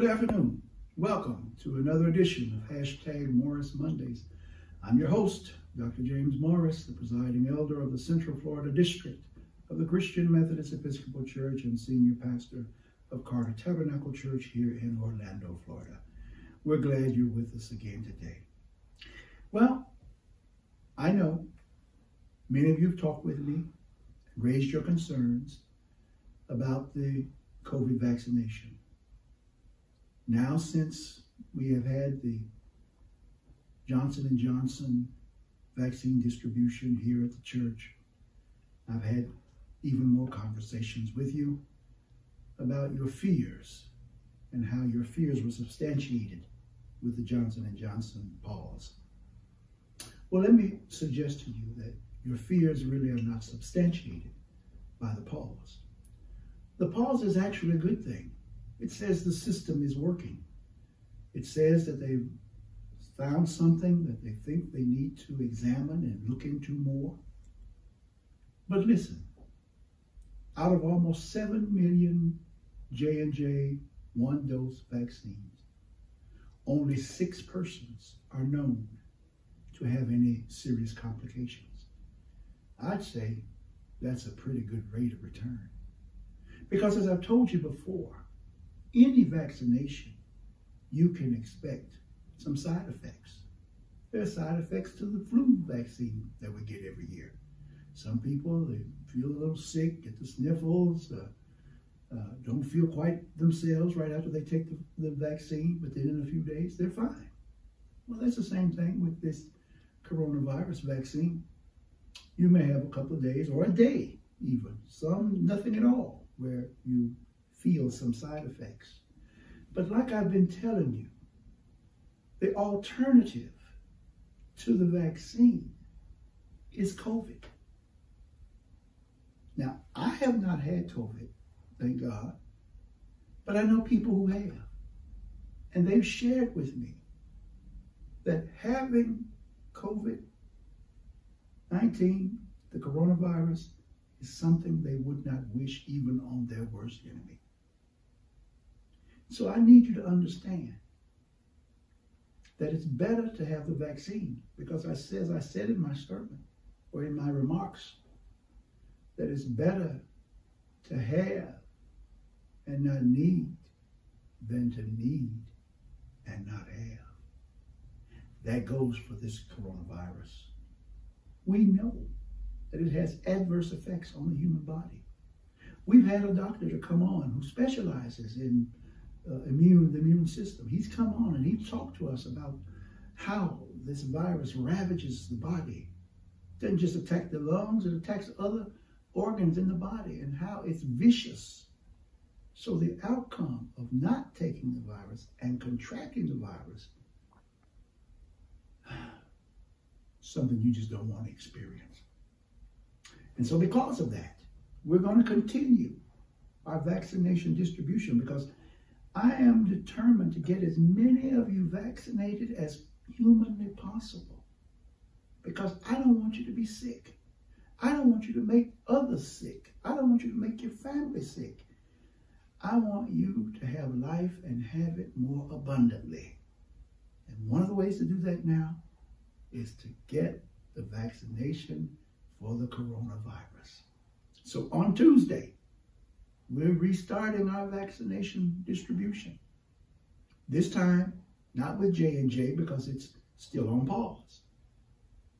Good afternoon. Welcome to another edition of Hashtag Morris Mondays. I'm your host, Dr. James Morris, the presiding elder of the Central Florida District of the Christian Methodist Episcopal Church and senior pastor of Carter Tabernacle Church here in Orlando, Florida. We're glad you're with us again today. Well, I know many of you have talked with me, raised your concerns about the COVID vaccination. Now, since we have had the Johnson & Johnson vaccine distribution here at the church, I've had even more conversations with you about your fears and how your fears were substantiated with the Johnson & Johnson pause. Well, let me suggest to you that your fears really are not substantiated by the pause. The pause is actually a good thing. It says the system is working. It says that they've found something that they think they need to examine and look into more. But listen, out of almost 7 million J&J one-dose vaccines, only six persons are known to have any serious complications. I'd say that's a pretty good rate of return. Because as I've told you before, any vaccination, you can expect some side effects. There are side effects to the flu vaccine that we get every year. Some people, they feel a little sick, get the sniffles, uh, uh, don't feel quite themselves right after they take the, the vaccine, but then in a few days, they're fine. Well, that's the same thing with this coronavirus vaccine. You may have a couple of days or a day even, some nothing at all, where you feel some side effects. But like I've been telling you, the alternative to the vaccine is COVID. Now, I have not had COVID, thank God, but I know people who have. And they've shared with me that having COVID 19, the coronavirus, is something they would not wish even on their worst enemy. So I need you to understand that it's better to have the vaccine because I as I said in my sermon or in my remarks, that it's better to have and not need than to need and not have. That goes for this coronavirus. We know that it has adverse effects on the human body. We've had a doctor to come on who specializes in uh, immune, the immune system. He's come on and he talked to us about how this virus ravages the body. It doesn't just attack the lungs, it attacks other organs in the body and how it's vicious. So the outcome of not taking the virus and contracting the virus, something you just don't want to experience. And so because of that, we're going to continue our vaccination distribution because I am determined to get as many of you vaccinated as humanly possible because I don't want you to be sick. I don't want you to make others sick. I don't want you to make your family sick. I want you to have life and have it more abundantly. And one of the ways to do that now is to get the vaccination for the coronavirus. So on Tuesday, we're restarting our vaccination distribution. This time, not with J&J because it's still on pause.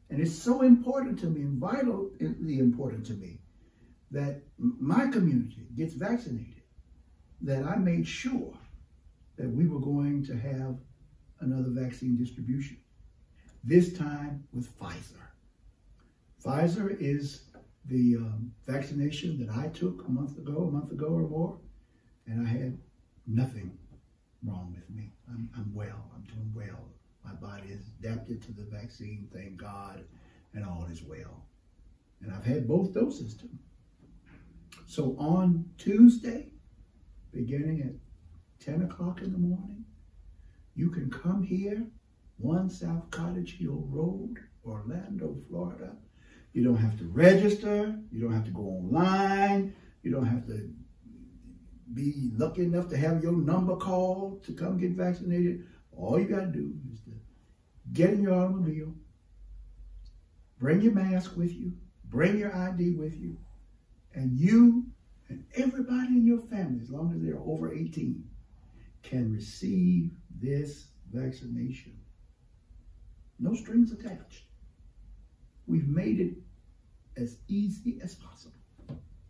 And it's so important to me, and vitally important to me, that my community gets vaccinated, that I made sure that we were going to have another vaccine distribution. This time with Pfizer. Pfizer is the um, vaccination that I took a month ago, a month ago or more, and I had nothing wrong with me. I'm, I'm well. I'm doing well. My body is adapted to the vaccine, thank God, and all is well. And I've had both doses too. So on Tuesday, beginning at 10 o'clock in the morning, you can come here, 1 South Cottage Hill Road, Orlando, Florida, you don't have to register. You don't have to go online. You don't have to be lucky enough to have your number called to come get vaccinated, all you got to do is to get in your automobile, bring your mask with you, bring your ID with you, and you and everybody in your family, as long as they're over 18, can receive this vaccination. No strings attached. We've made it as easy as possible.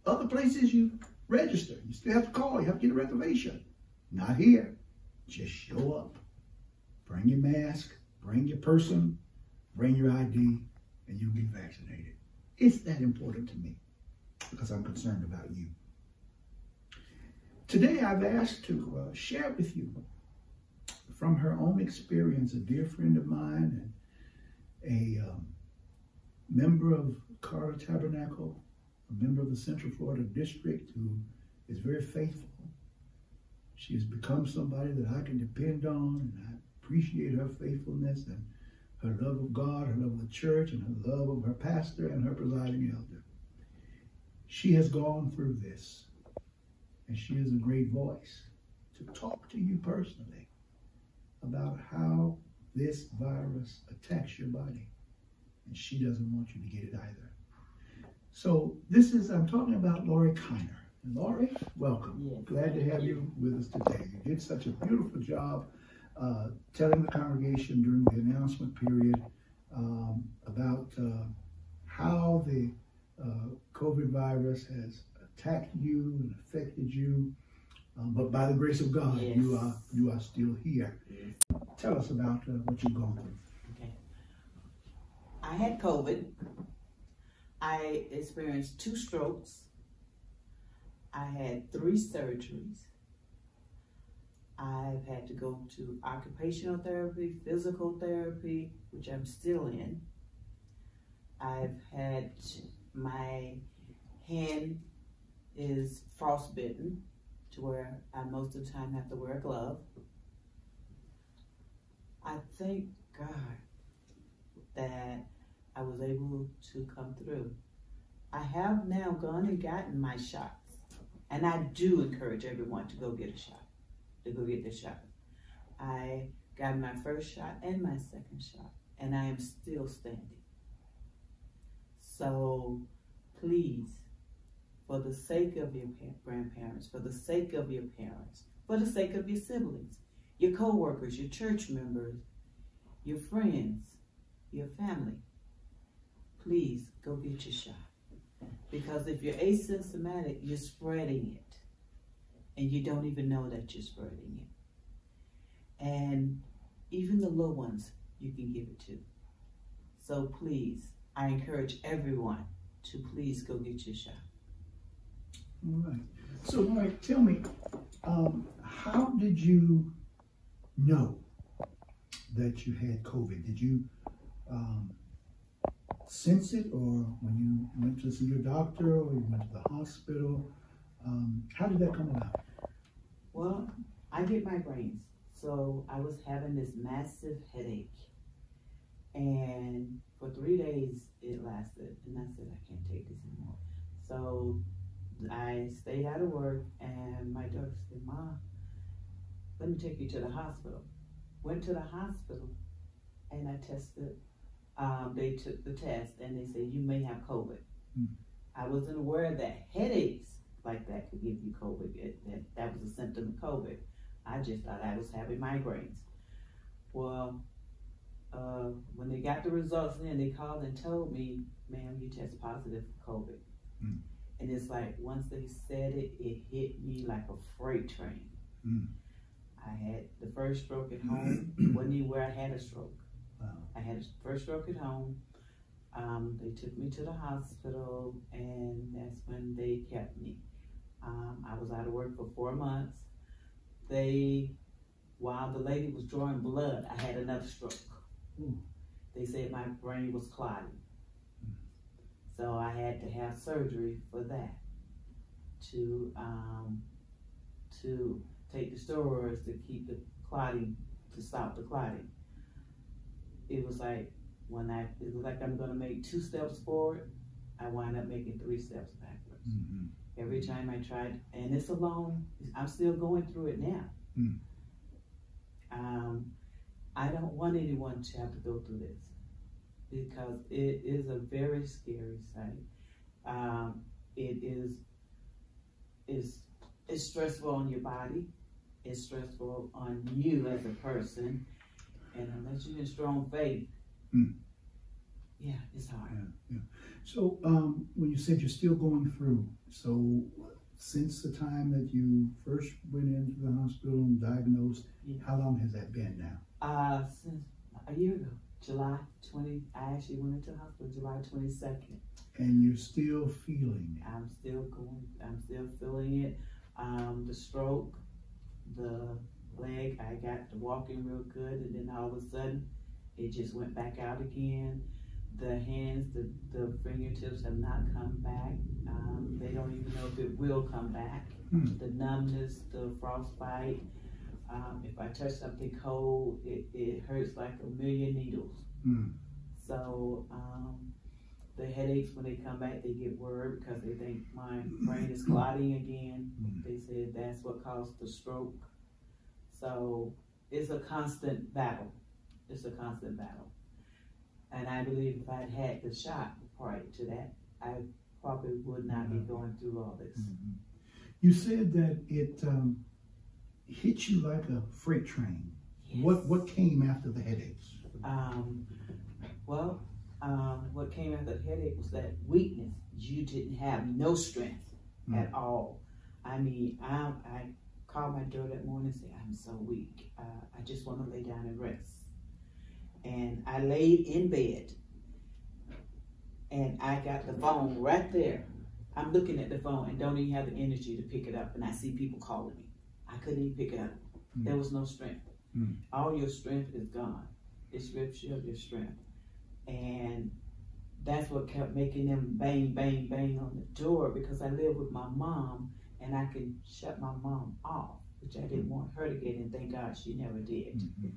Other places you register, you still have to call, you have to get a reservation. Not here. Just show up. Bring your mask, bring your person, bring your ID, and you'll get vaccinated. It's that important to me because I'm concerned about you. Today, I've asked to uh, share with you from her own experience, a dear friend of mine and a um, member of Carter Tabernacle, a member of the Central Florida District who is very faithful. She has become somebody that I can depend on, and I appreciate her faithfulness and her love of God, her love of the church, and her love of her pastor and her presiding elder. She has gone through this, and she is a great voice to talk to you personally about how this virus attacks your body. And she doesn't want you to get it either. So this is, I'm talking about Laurie Kiner. And Laurie, welcome. Yes. Glad to have you with us today. You did such a beautiful job uh, telling the congregation during the announcement period um, about uh, how the uh, COVID virus has attacked you and affected you. Um, but by the grace of God, Yes. you are you are still here. Yes. Tell us about uh, what you've gone through. I had COVID. I experienced two strokes. I had three surgeries. I've had to go to occupational therapy, physical therapy, which I'm still in. I've had my hand is frostbitten to where I most of the time have to wear a glove. I thank God that I was able to come through. I have now gone and gotten my shots, and I do encourage everyone to go get a shot, to go get the shot. I got my first shot and my second shot, and I am still standing. So please, for the sake of your pa- grandparents, for the sake of your parents, for the sake of your siblings, your co-workers, your church members, your friends, your family, please go get your shot. Because if you're asymptomatic, you're spreading it. And you don't even know that you're spreading it. And even the low ones, you can give it to. So please, I encourage everyone to please go get your shot. All right. So, Mike, tell me, um, how did you know that you had COVID? Did you um, sense it, or when you went to see your doctor, or you went to the hospital? Um, how did that come about? Well, I get migraines. So I was having this massive headache. And for three days it lasted. And I said, I can't take this anymore. So I stayed out of work and my daughter said, Ma, let me take you to the hospital. Went to the hospital and I tested. Um, they took the test and they said, you may have COVID. Hmm. I wasn't aware that headaches like that could give you COVID. It, that, that was a symptom of COVID. I just thought I was having migraines. Well, uh, when they got the results in, they called and told me, ma'am, you test positive for COVID. Mm. And it's like, once they said it, it hit me like a freight train. Mm. I had the first stroke at home, wasn't even where I had a stroke. Wow. I had a first stroke at home. Um, they took me to the hospital, and that's when they kept me. Um, I was out of work for four months. They, while the lady was drawing blood, I had another stroke. Ooh. They said my brain was clotting. So I had to have surgery for that to um, to take the steroids to keep the clotting to stop the clotting. It was like when I it was like I'm gonna make two steps forward, I wind up making three steps backwards. Mhm. Every time I tried, and it's a long. I'm still going through it now. Mm. Um, I don't want anyone to have to go through this because it is a very scary sight. Um, it is is it's stressful on your body. It's stressful on you as a person, and unless you're in strong faith, Mm. yeah, it's hard. Yeah, yeah. So um, when you said you're still going through, so since the time that you first went into the hospital and diagnosed, Yeah. how long has that been now? Uh, since a year ago, July 20, I actually went into the hospital July 22nd. And you're still feeling it. I'm still going, I'm still feeling it. Um, the stroke, the leg, I got to walking real good, and then all of a sudden, it just went back out again. The hands, the, the fingertips have not come back. Um, they don't even know if it will come back. Hmm. The numbness, the frostbite. Um, if I touch something cold, it, it hurts like a million needles. Mm. So um, the headaches when they come back, they get worried because they think my brain is clotting again. Mm. They said that's what caused the stroke. So it's a constant battle. It's a constant battle. And I believe if I'd had the shot prior to that, I probably would not be going through all this. Mhm. You said that it um, hit you like a freight train. What what came after the headaches? Um, well, um, what came after the headache was that weakness. You didn't have no strength Mm. at all. I mean, I, I called my daughter that morning and said, I'm so weak. Uh, I just want to lay down and rest. And I laid in bed and I got the phone right there. I'm looking at the phone and don't even have the energy to pick it up. And I see people calling me. I couldn't even pick it up. Mm. There was no strength. Mm. All your strength is gone. It strips you of your strength. And that's what kept making them bang, bang, bang on the door because I live with my mom and I can shut my mom off, which I didn't want her to get, and thank God she never did. Mhm.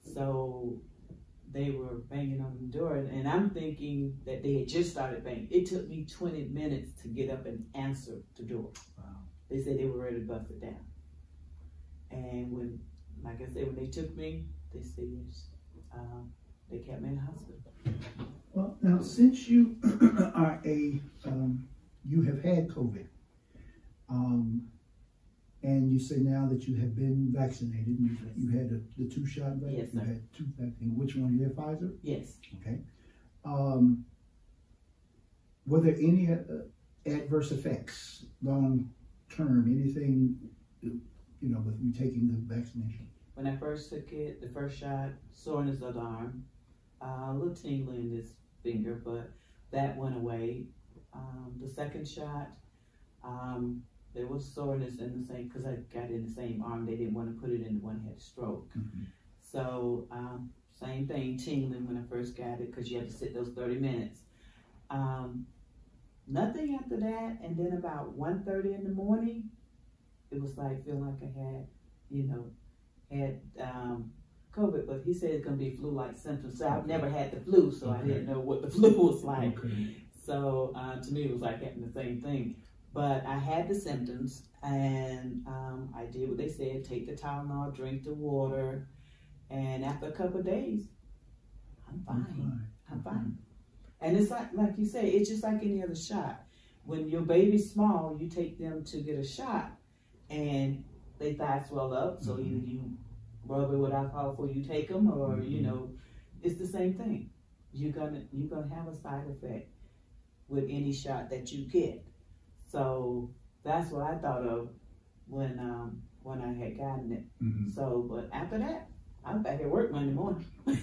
So they were banging on the door, and I'm thinking that they had just started banging. It took me 20 minutes to get up and answer the door. Wow. They said they were ready to bust it down. And when, like I said, when they took me, they said um, they kept me in the hospital. Well, now since you are a um, you have had COVID, um, and you say now that you have been vaccinated, you, you had a, the two shot vaccine. Yes, you had two vaccines. Which one? You had Pfizer. Yes. Okay. Um, were there any uh, adverse effects long term? Anything, you know, with you taking the vaccination? When I first took it, the first shot, soreness of the arm, uh, a little tingling in this finger, but that went away. Um, the second shot, um, there was soreness in the same, because I got in the same arm. They didn't want to put it in the one had stroke. So, um, same thing, tingling when I first got it, because you had to sit those 30 minutes. Um, nothing after that, and then about 1.30 in the morning, it was like, feeling like I had, you know, had um, COVID, but he said it's gonna be flu-like symptoms. So I've never had the flu, so I didn't know what the flu was like. Okay. So uh, to me, it was like having the same thing. But I had the symptoms, and um, I did what they said: take the Tylenol, drink the water, and after a couple of days, I'm I'm fine. fine. I'm fine. And it's like, like you say, it's just like any other shot. When your baby's small, you take them to get a shot, and they thigh swell up. So Mhm. either you rub it with alcohol before you take them, or you Mhm. know, it's the same thing. You're gonna you're gonna have a side effect with any shot that you get. So that's what I thought of when um when I had gotten it. Mhm. So, but after that, I was back at work Monday morning, and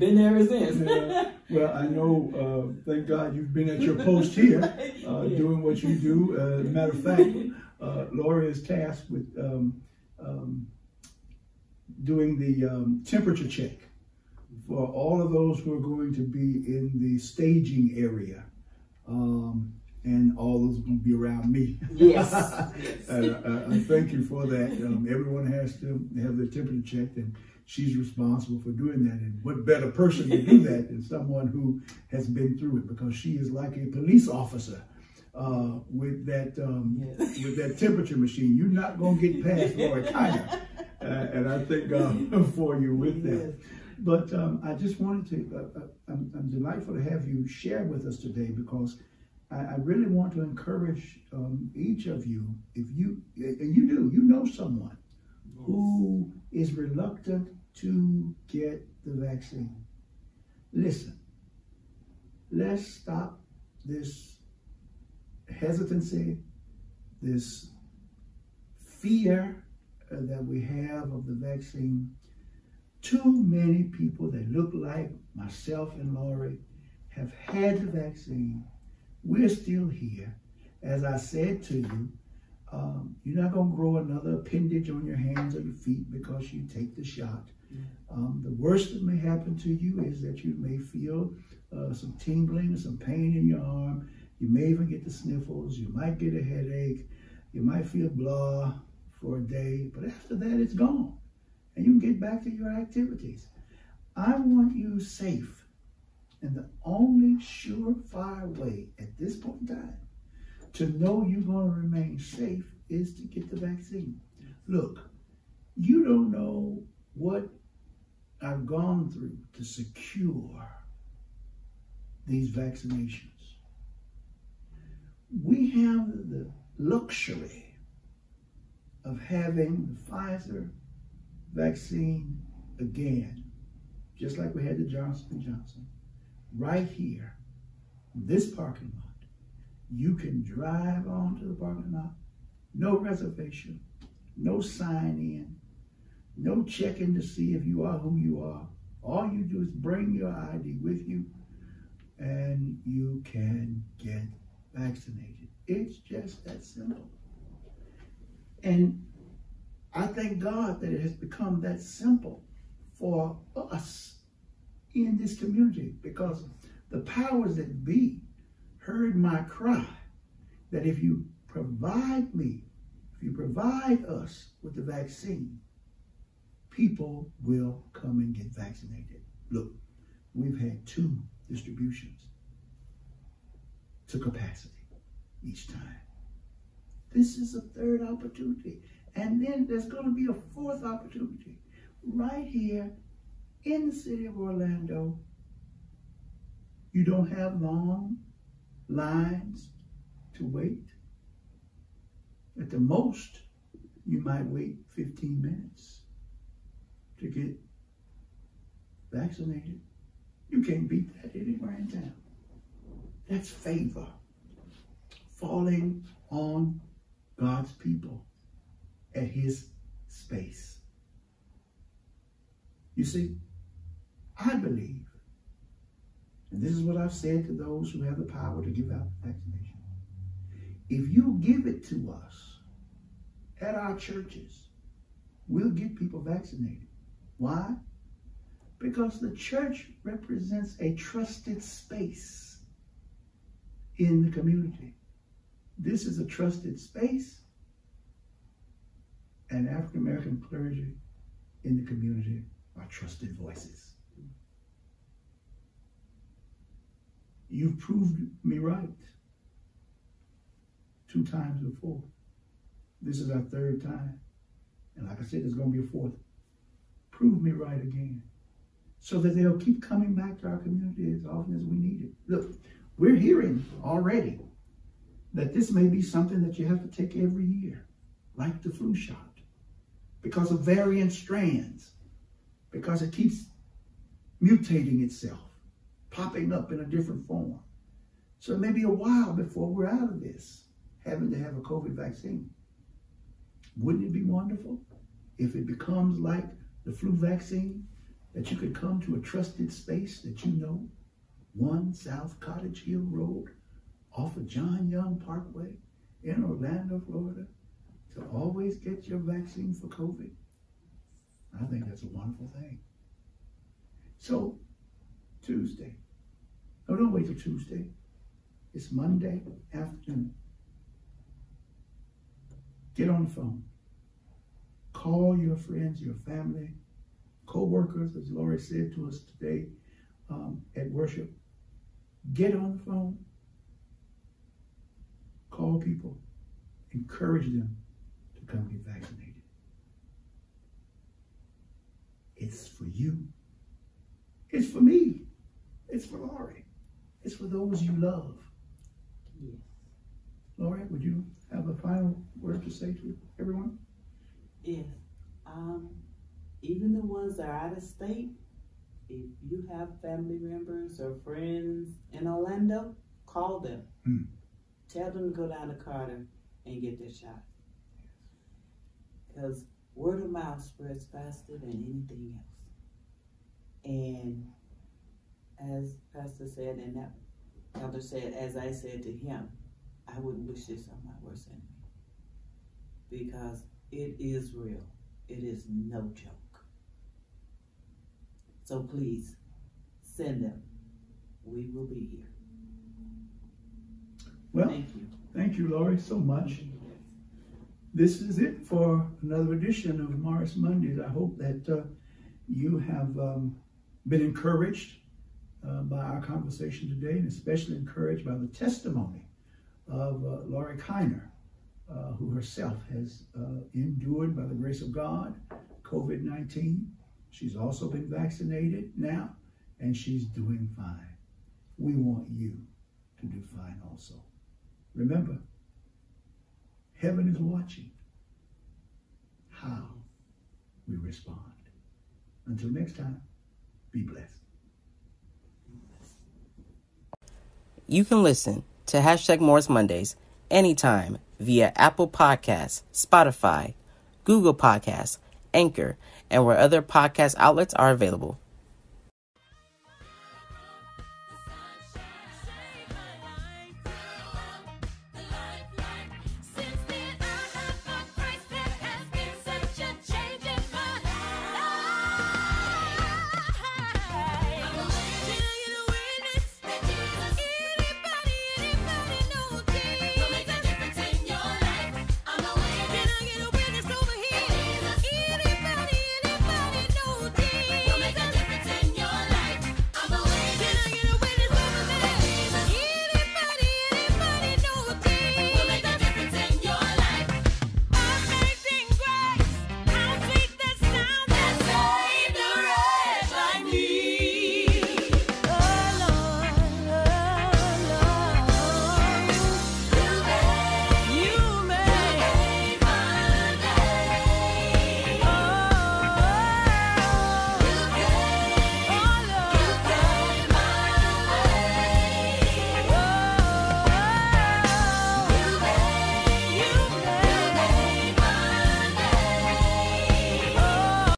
been there ever since. Yeah. Well, I know, uh, thank God you've been at your post here, uh, Yeah. doing what you do. Uh, matter of fact, uh, Laurie is tasked with um, um, doing the um, temperature check for all of those who are going to be in the staging area. Um, and all those are going to be around me. Yes. yes. And uh, I thank you for that. Um, everyone has to have their temperature checked, and she's responsible for doing that. And what better person to do that than someone who has been through it? Because she is like a police officer uh, with that um, yes. with that temperature machine. You're not going to get past Laurie. Uh, and I thank God for you with that. But um, I just wanted to, uh, uh, I'm, I'm, delightful to have you share with us today because I, I really want to encourage um, each of you, if you, and you do, you know someone who is reluctant to get the vaccine. Listen, let's stop this hesitancy, this fear uh, that we have of the vaccine. Too many people that look like myself and Laurie have had the vaccine. We're still here. As I said to you, um, you're not going to grow another appendage on your hands or your feet because you take the shot. Um, the worst that may happen to you is that you may feel uh, some tingling or some pain in your arm. You may even get the sniffles. You might get a headache. You might feel blah for a day, but after that, it's gone. And you can get back to your activities. I want you safe. And the only surefire way at this point in time to know you're going to remain safe is to get the vaccine. Look, you don't know what I've gone through to secure these vaccinations. We have the luxury of having the Pfizer vaccine again, just like we had the Johnson & Johnson, right here, this parking lot. You can drive onto the parking lot, no reservation, no sign in, no checking to see if you are who you are. All you do is bring your ID with you and you can get vaccinated. It's just that simple. And I thank God that it has become that simple for us in this community because the powers that be heard my cry that if you provide me, if you provide us with the vaccine, people will come and get vaccinated. Look, we've had two distributions to capacity each time. This is a third opportunity. And then there's going to be a fourth opportunity right here in the city of Orlando. You don't have long lines to wait. At the most, you might wait 15 minutes to get vaccinated. You can't beat that anywhere in town. That's favor falling on God's people at his space. You see, I believe, and this is what I've said to those who have the power to give out the vaccination. If you give it to us at our churches, we'll get people vaccinated. Why? Because the church represents a trusted space in the community. This is a trusted space, and African American clergy in the community are trusted voices. You've proved me right two times before. This is our third time. And like I said, there's going to be a fourth. Prove me right again. So that they'll keep coming back to our community as often as we need it. Look, we're hearing already that this may be something that you have to take every year, like the flu shot, because of variant strands, because it keeps mutating itself, popping up in a different form. So it may be a while before we're out of this, having to have a COVID vaccine. Wouldn't it be wonderful if it becomes like the flu vaccine, that you could come to a trusted space that you know, one South Cottage Hill Road, off of John Young Parkway in Orlando, Florida, to always get your vaccine for COVID. I think that's a wonderful thing. So, Tuesday. No, don't wait till Tuesday. It's Monday afternoon. Get on the phone. Call your friends, your family, co-workers, as Laurie said to us today um, at worship. Get on the phone Call people, encourage them to come get vaccinated. It's for you. It's for me. It's for Laurie. It's for those you love. Yes. Laurie, would you have a final word to say to everyone? Yes. Um, even the ones that are out of state, if you have family members or friends in Orlando, call them. Hmm. Tell them to go down to Carter and get their shot. Because word of mouth spreads faster than anything else. And as Pastor said, and that elder said, as I said to him, I wouldn't wish this on my worst enemy. Because it is real. It is no joke. So please send them. We will be here. Well, Thank you. thank you, Laurie, so much. This is it for another edition of Morris Mondays. I hope that uh, you have um, been encouraged uh, by our conversation today, and especially encouraged by the testimony of uh, Laurie Kiner, uh, who herself has uh, endured, by the grace of God, COVID 19. She's also been vaccinated now, and she's doing fine. We want you to do fine also. Remember, heaven is watching how we respond. Until next time, be blessed. You can listen to hashtag Morris Mondays anytime via Apple Podcasts, Spotify, Google Podcasts, Anchor, and where other podcast outlets are available.